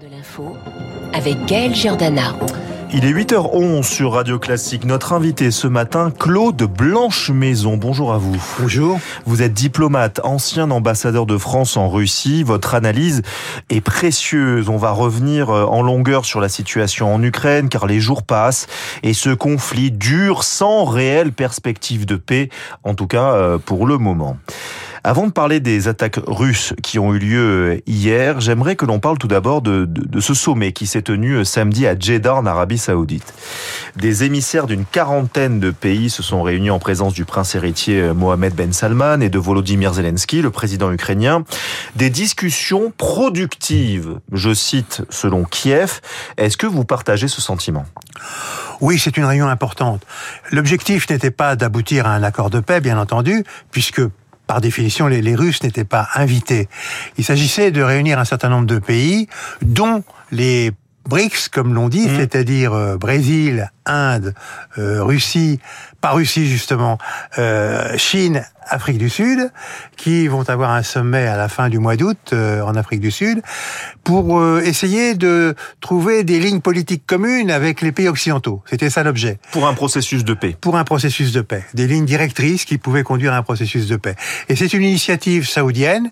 de l'info avec Gaël Giordana. Il est 8h11 sur Radio Classique. Notre invité ce matin, Claude Blanche-Maison. Bonjour à vous. Bonjour. Vous êtes diplomate, ancien ambassadeur de France en Russie. Votre analyse est précieuse. On va revenir euh, en longueur sur la situation en Ukraine car les jours passent et ce conflit dure sans réelle perspective de paix, en tout cas euh, pour le moment. Avant de parler des attaques russes qui ont eu lieu hier, j'aimerais que l'on parle tout d'abord de, ce sommet qui s'est tenu samedi à Jeddah en Arabie Saoudite. Des émissaires d'une quarantaine de pays se sont réunis en présence du prince héritier Mohamed Ben Salman et de Volodymyr Zelensky, le président ukrainien. Des discussions productives, je cite selon Kiev. Est-ce que vous partagez ce sentiment? Oui, c'est une réunion importante. L'objectif n'était pas d'aboutir à un accord de paix, bien entendu, puisque par définition, les, les Russes n'étaient pas invités. Il s'agissait de réunir un certain nombre de pays, dont les BRICS, comme l'on dit, mmh. c'est-à-dire euh, Brésil, Inde, euh, Russie, pas Russie justement, euh, Chine, Afrique du Sud, qui vont avoir un sommet à la fin du mois d'août euh, en Afrique du Sud, pour essayer de trouver des lignes politiques communes avec les pays occidentaux. C'était ça l'objet. Pour un processus de paix. Pour un processus de paix. Des lignes directrices qui pouvaient conduire à un processus de paix. Et c'est une initiative saoudienne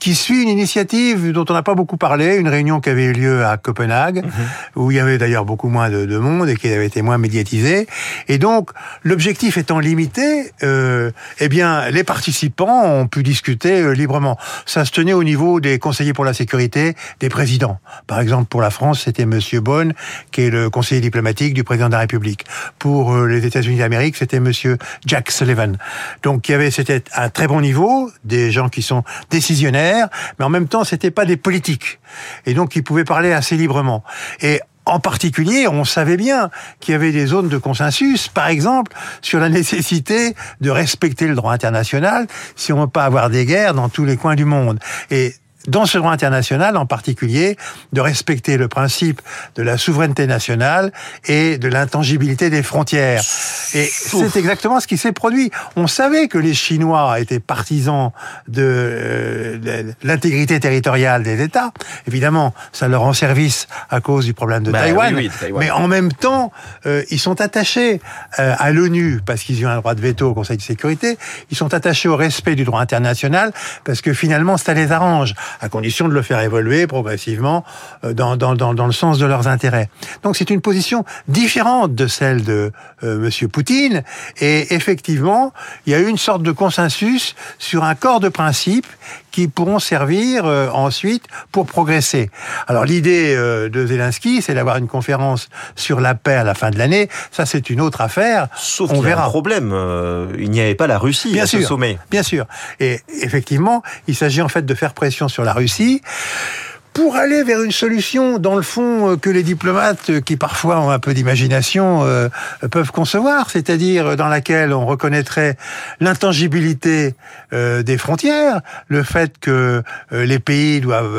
qui suit une initiative dont on n'a pas beaucoup parlé, une réunion qui avait eu lieu à Copenhague, mmh. où il y avait d'ailleurs beaucoup moins de, de monde et qui avait été moins médiatisé. Et donc, l'objectif étant limité, euh, eh bien, les participants ont pu discuter euh, librement. Ça se tenait au niveau des conseillers pour la sécurité, des présidents. Par exemple, pour la France, c'était Monsieur Bonne, qui est le conseiller diplomatique du président de la République. Pour euh, les États-Unis d'Amérique, c'était Monsieur Jack Sullivan. Donc, il y avait, c'était un très bon niveau, des gens qui sont décisionnaires, mais en même temps, c'était pas des politiques. Et donc, ils pouvaient parler assez librement. Et en particulier, on savait bien qu'il y avait des zones de consensus, par exemple, sur la nécessité de respecter le droit international si on ne veut pas avoir des guerres dans tous les coins du monde. Et dans ce droit international en particulier, de respecter le principe de la souveraineté nationale et de l'intangibilité des frontières. Et c'est exactement ce qui s'est produit. On savait que les Chinois étaient partisans de, euh, de l'intégrité territoriale des États. Évidemment, ça leur rend service à cause du problème de bah, Taïwan. Oui, oui, Taïwan. Mais en même temps, euh, ils sont attachés euh, à l'ONU parce qu'ils ont un droit de veto au Conseil de sécurité. Ils sont attachés au respect du droit international parce que finalement, ça les arrange à condition de le faire évoluer progressivement euh, dans, dans, dans, le sens de leurs intérêts. Donc c'est une position différente de celle de euh, Monsieur Poutine, et effectivement, il y a eu une sorte de consensus sur un corps de principes qui pourront servir euh, ensuite pour progresser. Alors l'idée euh, de Zelensky, c'est d'avoir une conférence sur la paix à la fin de l'année. Ça, c'est une autre affaire. Sauf On qu'il y a verra. un problème. Euh, il n'y avait pas la Russie Bien à sûr. ce sommet. Bien sûr. Et effectivement, il s'agit en fait de faire pression sur la Russie pour aller vers une solution, dans le fond, euh, que les diplomates, euh, qui parfois ont un peu d'imagination, euh, peuvent concevoir, c'est-à-dire dans laquelle on reconnaîtrait l'intangibilité des frontières, le fait que les pays doivent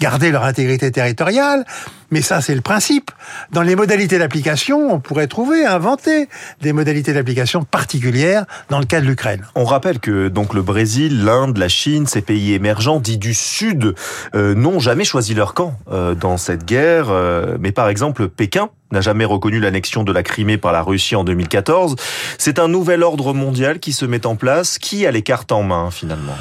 garder leur intégrité territoriale, mais ça, c'est le principe. Dans les modalités d'application, on pourrait trouver, inventer des modalités d'application particulières dans le cas de l'Ukraine. On rappelle que donc le Brésil, l'Inde, la Chine, ces pays émergents dits du Sud, euh, n'ont jamais choisi leur camp euh, dans cette guerre. Euh, mais par exemple, Pékin n'a jamais reconnu l'annexion de la Crimée par la Russie en 2014. C'est un nouvel ordre mondial qui se met en place. Qui a les cartes en main finalement?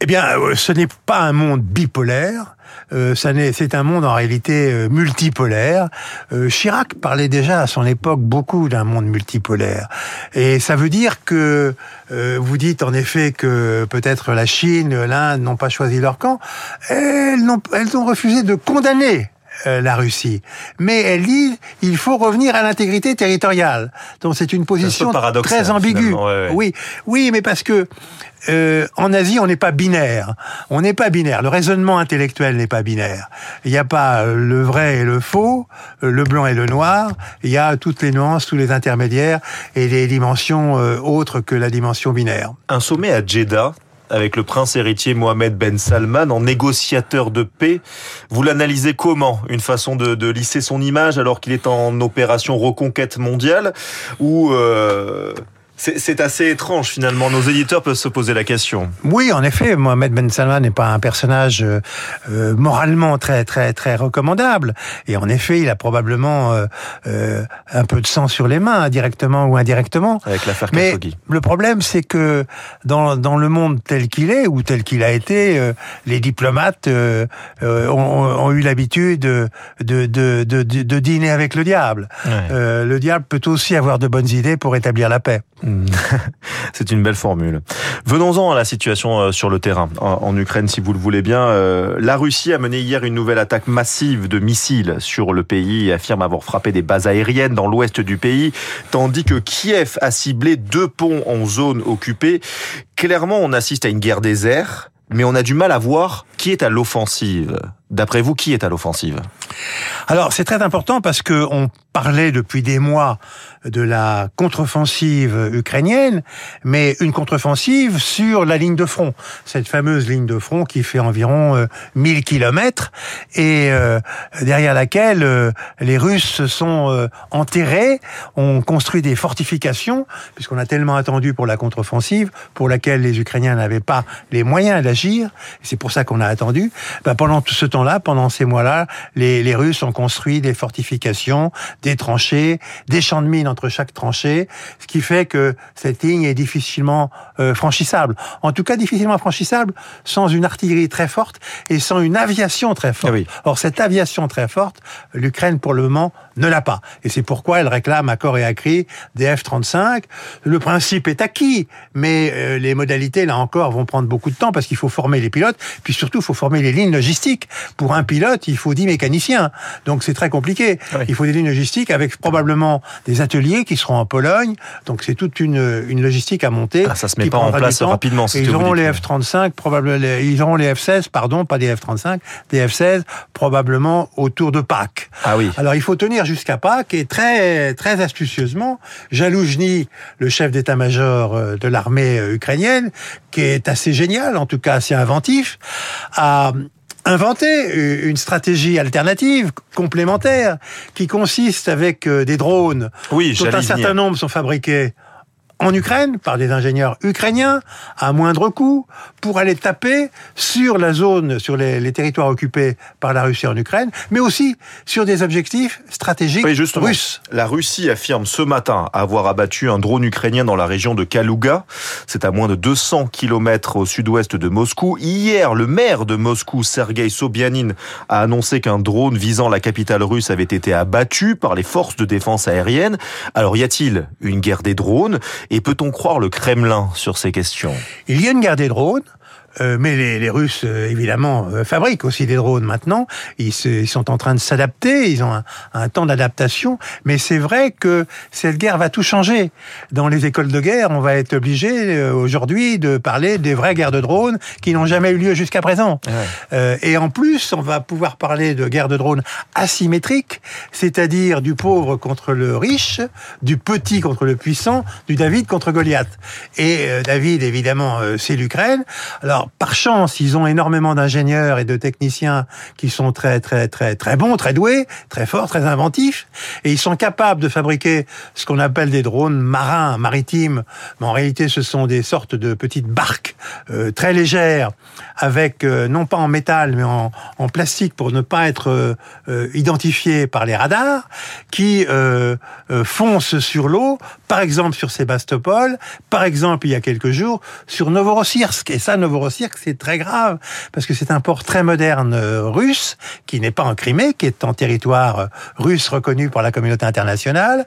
Eh bien, euh, ce n'est pas un monde bipolaire. Euh, c'est un monde en réalité euh, multipolaire. Euh, Chirac parlait déjà à son époque beaucoup d'un monde multipolaire. Et ça veut dire que euh, vous dites en effet que peut-être la Chine, l'Inde n'ont pas choisi leur camp. Elles, n'ont- elles ont refusé de condamner euh, la Russie. Mais elle dit il faut revenir à l'intégrité territoriale. Donc c'est une position très ambiguë. finalement, ouais, ouais. Oui, oui, mais parce que euh, en Asie, on n'est pas binaire. On n'est pas binaire. Le raisonnement intellectuel n'est pas binaire. Il n'y a pas euh, le vrai et le faux, le blanc et le noir. Il y a toutes les nuances, tous les intermédiaires et des dimensions euh, autres que la dimension binaire. Un sommet à Jeddah avec le prince héritier Mohamed Ben Salman en négociateur de paix. Vous l'analysez comment? Une façon de, lisser son image alors qu'il est en opération reconquête mondiale ou euh, C'est assez étrange finalement. Nos éditeurs peuvent se poser la question. Oui, en effet, Mohamed Ben Salman n'est pas un personnage euh, euh, moralement très très très recommandable. Et en effet, il a probablement euh, un peu de sang sur les mains, directement ou indirectement. Avec l'affaire Mais le problème, c'est que dans dans le monde tel qu'il est ou tel qu'il a été, les diplomates ont, ont, eu l'habitude de de, de de, de, dîner avec le diable. le diable peut aussi avoir de bonnes idées pour établir la paix. C'est une belle formule. Venons-en à la situation euh, sur le terrain en Ukraine, si vous le voulez bien. Euh, la Russie a mené hier une nouvelle attaque massive de missiles sur le pays et affirme avoir frappé des bases aériennes dans l'ouest du pays, tandis que Kiev a ciblé deux ponts en zone occupée. Clairement, on assiste à une guerre des airs, mais on a du mal à voir qui est à l'offensive. D'après vous, qui est à l'offensive? Alors, c'est très important parce que on parlait depuis des mois de la contre-offensive ukrainienne, mais une contre-offensive sur la ligne de front, cette fameuse ligne de front qui fait environ 1000 euh, kilomètres et euh, derrière laquelle euh, les Russes se sont enterrés, ont construit des fortifications, puisqu'on a tellement attendu pour la contre-offensive, pour laquelle les Ukrainiens n'avaient pas les moyens d'agir, c'est pour ça qu'on a attendu. Ben, pendant ce temps-là, pendant ces mois-là, les, les Russes ont construit des fortifications, des tranchées, des champs de mines entre chaque tranchée, ce qui fait que cette ligne est difficilement euh, franchissable. En tout cas, difficilement franchissable sans une artillerie très forte et sans une aviation très forte. Ah Or, cette aviation très forte, l'Ukraine, pour le moment, ne l'a pas. Et c'est pourquoi elle réclame à corps et à cri des F-35. Le principe est acquis, mais euh, les modalités, là encore, vont prendre beaucoup de temps parce qu'il faut former les pilotes, puis surtout, il faut former les lignes logistiques. Pour un pilote, il faut 10 mécaniciens. Donc, c'est très compliqué. Il faut des lignes logistiques avec probablement des ateliers qui seront en Pologne. Donc, c'est toute une, une logistique à monter. Ah, ça se met pas en place rapidement. ils auront les F-35, probablement, ils auront les F-16, pardon, pas des F-35, des F-16, probablement autour de Pâques. Ah oui. Alors, il faut tenir jusqu'à Pâques et très, très astucieusement, Jaloujny, le chef d'état-major euh, de l'armée euh, ukrainienne, qui est assez génial, en tout cas assez inventif, a inventé une stratégie alternative, complémentaire, qui consiste avec euh, des drones, oui, dont un certain nombre sont fabriqués en Ukraine par des ingénieurs ukrainiens à moindre coût pour aller taper sur la zone, sur les, territoires occupés par la Russie en Ukraine, mais aussi sur des objectifs stratégiques russes. La Russie affirme ce matin avoir abattu un drone ukrainien dans la région de Kaluga. C'est à moins de 200 km au sud-ouest de Moscou. Hier, le maire de Moscou, Sergei Sobyanin, a annoncé qu'un drone visant la capitale russe avait été abattu par les forces de défense aérienne. Alors y a-t-il une guerre des drones? Et peut-on croire le Kremlin sur ces questions? Il y a une guerre des drones. Euh, mais les, les, Russes, euh, évidemment, euh, fabriquent aussi des drones maintenant. Ils, se, ils sont en train de s'adapter, ils ont un, un temps d'adaptation. Mais c'est vrai que cette guerre va tout changer. Dans les écoles de guerre, on va être obligé aujourd'hui de parler des vraies guerres de drones qui n'ont jamais eu lieu jusqu'à présent. Ouais. et en plus, on va pouvoir parler de guerres de drones asymétriques, c'est-à-dire du pauvre contre le riche, du petit contre le puissant, du David contre Goliath. Et David, évidemment, c'est l'Ukraine. Alors, par chance, ils ont énormément d'ingénieurs et de techniciens qui sont très, très, très, très bons, très doués, très forts, très inventifs, et ils sont capables de fabriquer ce qu'on appelle des drones marins, maritimes, mais en réalité, ce sont des sortes de petites barques euh, très légères, avec euh, non pas en métal, mais en, en, plastique pour ne pas être euh, euh identifiés par les radars, qui foncent sur l'eau, par exemple sur Sébastopol, par exemple il y a quelques jours sur Novorossiysk, et ça, Novorossiysk c'est très grave, parce que c'est un port très moderne euh, russe, qui n'est pas en Crimée, qui est en territoire euh, russe reconnu par la communauté internationale,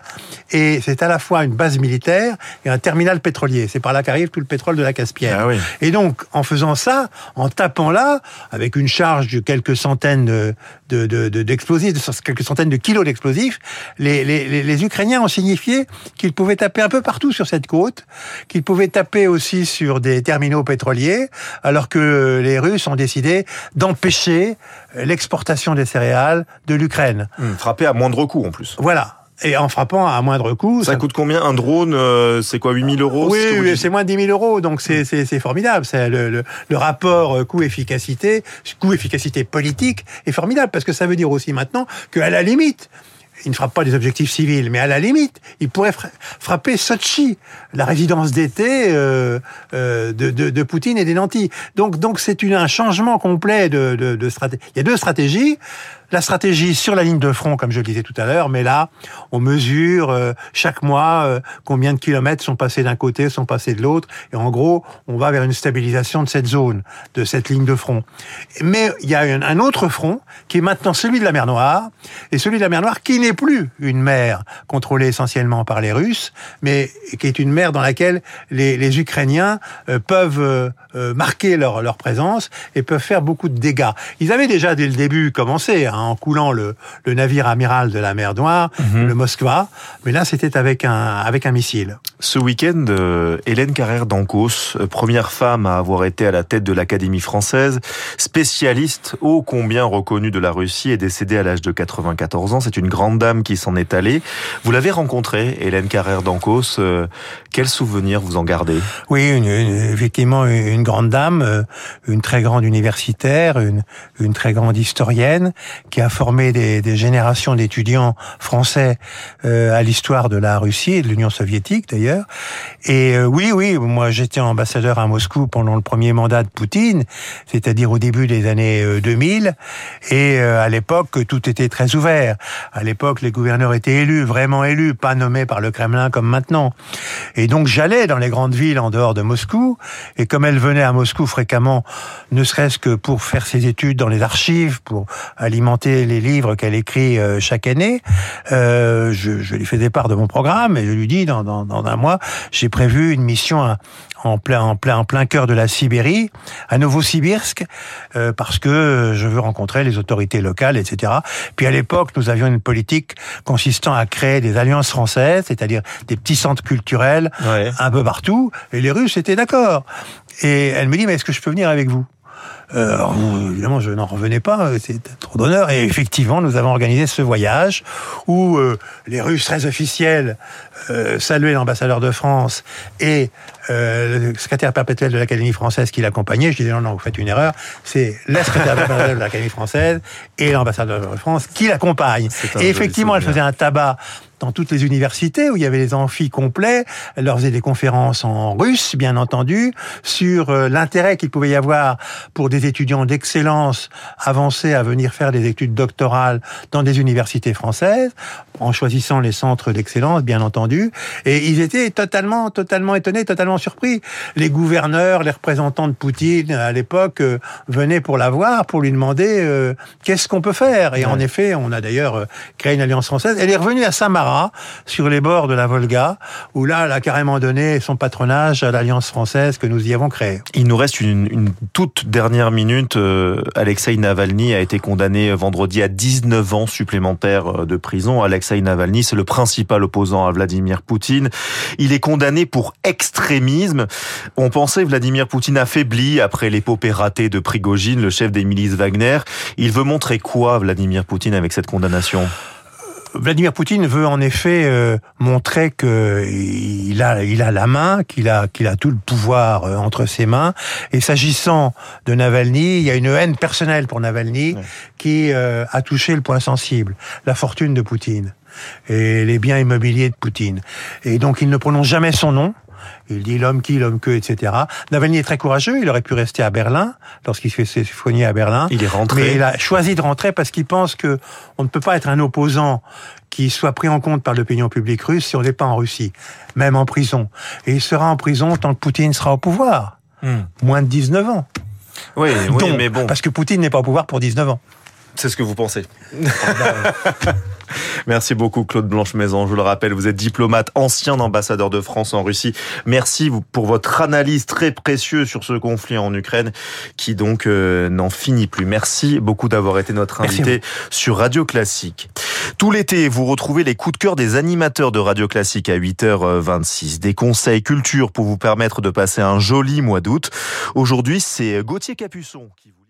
et c'est à la fois une base militaire et un terminal pétrolier. C'est par là qu'arrive tout le pétrole de la Caspienne. Ah et donc, en faisant ça, en tapant là, avec une charge de quelques centaines de, d'explosifs, de, quelques centaines de kilos d'explosifs, les, les, les, Ukrainiens ont signifié qu'ils pouvaient taper un peu partout sur cette côte, qu'ils pouvaient taper aussi sur des terminaux pétroliers, alors que les Russes ont décidé d'empêcher l'exportation des céréales de l'Ukraine. Mmh, frapper à moindre coût en plus. Voilà et en frappant à moindre coût. Ça, coûte combien un drone euh, C'est quoi 8000 euros Oui, c'est moins de 10 000 euros, donc c'est c'est formidable. C'est le, le, le, rapport coût-efficacité, coût-efficacité politique est formidable parce que ça veut dire aussi maintenant qu'à la limite, il ne frappe pas des objectifs civils, mais à la limite, il pourrait frapper Sochi, la résidence d'été euh, euh, de, de, de, Poutine et des nantis. Donc, donc c'est un changement complet de, de, de stratégie. Il y a deux stratégies la stratégie sur la ligne de front, comme je le disais tout à l'heure, mais là, on mesure euh, chaque mois euh, combien de kilomètres sont passés d'un côté, sont passés de l'autre, et en gros, on va vers une stabilisation de cette zone, de cette ligne de front. Mais il y a un, autre front qui est maintenant celui de la mer Noire, et celui de la mer Noire qui n'est plus une mer contrôlée essentiellement par les Russes, mais qui est une mer dans laquelle les, les Ukrainiens euh, peuvent marquer leur, leur présence et peuvent faire beaucoup de dégâts. Ils avaient déjà dès le début commencé, hein, en coulant le, le, navire amiral de la mer Noire, mhm. le Moskva. Mais là, c'était avec un, avec un missile. Ce week-end, euh, Hélène Carrère d'Ancos, euh, première femme à avoir été à la tête de l'Académie française, spécialiste ô combien reconnue de la Russie, est décédée à l'âge de 94 ans. C'est une grande dame qui s'en est allée. Vous l'avez rencontrée, Hélène Carrère d'Ancos. Euh, quel souvenir vous en gardez? Oui, une, effectivement, une grande dame, une très grande universitaire, une, une très grande historienne, qui a formé des, des générations d'étudiants français à l'histoire de la Russie et de l'Union soviétique d'ailleurs. Et euh, oui, oui, moi j'étais ambassadeur à Moscou pendant le premier mandat de Poutine, c'est-à-dire au début des années 2000. Euh, et à l'époque, tout était très ouvert. À l'époque, les gouverneurs étaient élus, vraiment élus, pas nommés par le Kremlin comme maintenant. Et donc j'allais dans les grandes villes en dehors de Moscou. Et comme elle venait à Moscou fréquemment, ne serait-ce que pour faire ses études dans les archives, pour alimenter les livres qu'elle écrit euh, chaque année. Euh, je, lui fais des parts de mon programme et je lui dis dans, dans, dans un mois, j'ai prévu une mission en plein en plein en plein cœur de la Sibérie, à Novosibirsk, euh, parce que je veux rencontrer les autorités locales, etc. Puis à l'époque, nous avions une politique consistant à créer des alliances françaises, c'est-à-dire des petits centres culturels un peu partout, et les Russes étaient d'accord. Et elle me dit, mais est-ce que je peux venir avec vous? Euh, évidemment, je n'en revenais pas, euh, c'est trop d'honneur. Et effectivement, nous avons organisé ce voyage où euh, les Russes très officiels euh, saluaient l'ambassadeur de France et le secrétaire perpétuel de l'Académie française qui l'accompagnait. Je disais non, non, vous faites une erreur. C'est le secrétaire perpétuel de l'Académie française et l'ambassadeur de France qui l'accompagne. Et effectivement, elle faisait un tabac dans toutes les universités où il y avait les amphis complets. Elle leur faisait des conférences en russe, bien entendu, sur euh, l'intérêt qu'il pouvait y avoir pour des étudiants d'excellence avancés à venir faire des études doctorales dans des universités françaises, en choisissant les centres d'excellence, bien entendu. Et ils étaient totalement, totalement étonnés, totalement surpris. Les gouverneurs, les représentants de Poutine à l'époque euh, venaient pour la voir, pour lui demander euh, qu'est-ce qu'on peut faire. Et en effet, on a d'ailleurs créé une alliance française. Elle est revenue à Samara sur les bords de la Volga, où là, elle a carrément donné son patronage à l'Alliance française que nous y avons créée. Il nous reste une, toute dernière minute. Euh, Alexei Navalny a été condamné vendredi à 19 ans supplémentaires euh, de prison. Alexei Navalny, c'est le principal opposant à Vladimir Poutine. Il est condamné pour extrémisme. On pensait Vladimir Poutine affaibli après l'épopée ratée de Prigogine, le chef des milices Wagner. Il veut montrer quoi, Vladimir Poutine, avec cette condamnation? Vladimir Poutine veut en effet euh, montrer que il a, il a la main, qu'il a, qu'il a tout le pouvoir euh, entre ses mains. Et s'agissant de Navalny, il y a une haine personnelle pour Navalny qui euh, a touché le point sensible, la fortune de Poutine et les biens immobiliers de Poutine. Et donc il ne prononce jamais son nom. Il dit l'homme qui, l'homme que, etc. Navalny est très courageux. Il aurait pu rester à Berlin lorsqu'il s'est soigné à Berlin. Il est rentré. Mais il a choisi de rentrer parce qu'il pense que on ne peut pas être un opposant qui soit pris en compte par l'opinion publique russe si on n'est pas en Russie, même en prison. Et il sera en prison tant que Poutine sera au pouvoir. Hmm. Moins de 19 ans. Oui, oui mais bon. Parce que Poutine n'est pas au pouvoir pour 19 ans. C'est ce que vous pensez. Merci beaucoup Claude Blanche-Maison. Je vous le rappelle, vous êtes diplomate, ancien ambassadeur de France en Russie. Merci pour votre analyse très précieuse sur ce conflit en Ukraine qui donc euh, n'en finit plus. Merci beaucoup d'avoir été notre invité sur Radio Classique. Tout l'été, vous retrouvez les coups de cœur des animateurs de Radio Classique à 8h26. Des conseils culture pour vous permettre de passer un joli mois d'août. Aujourd'hui, c'est Gauthier Capuçon qui vous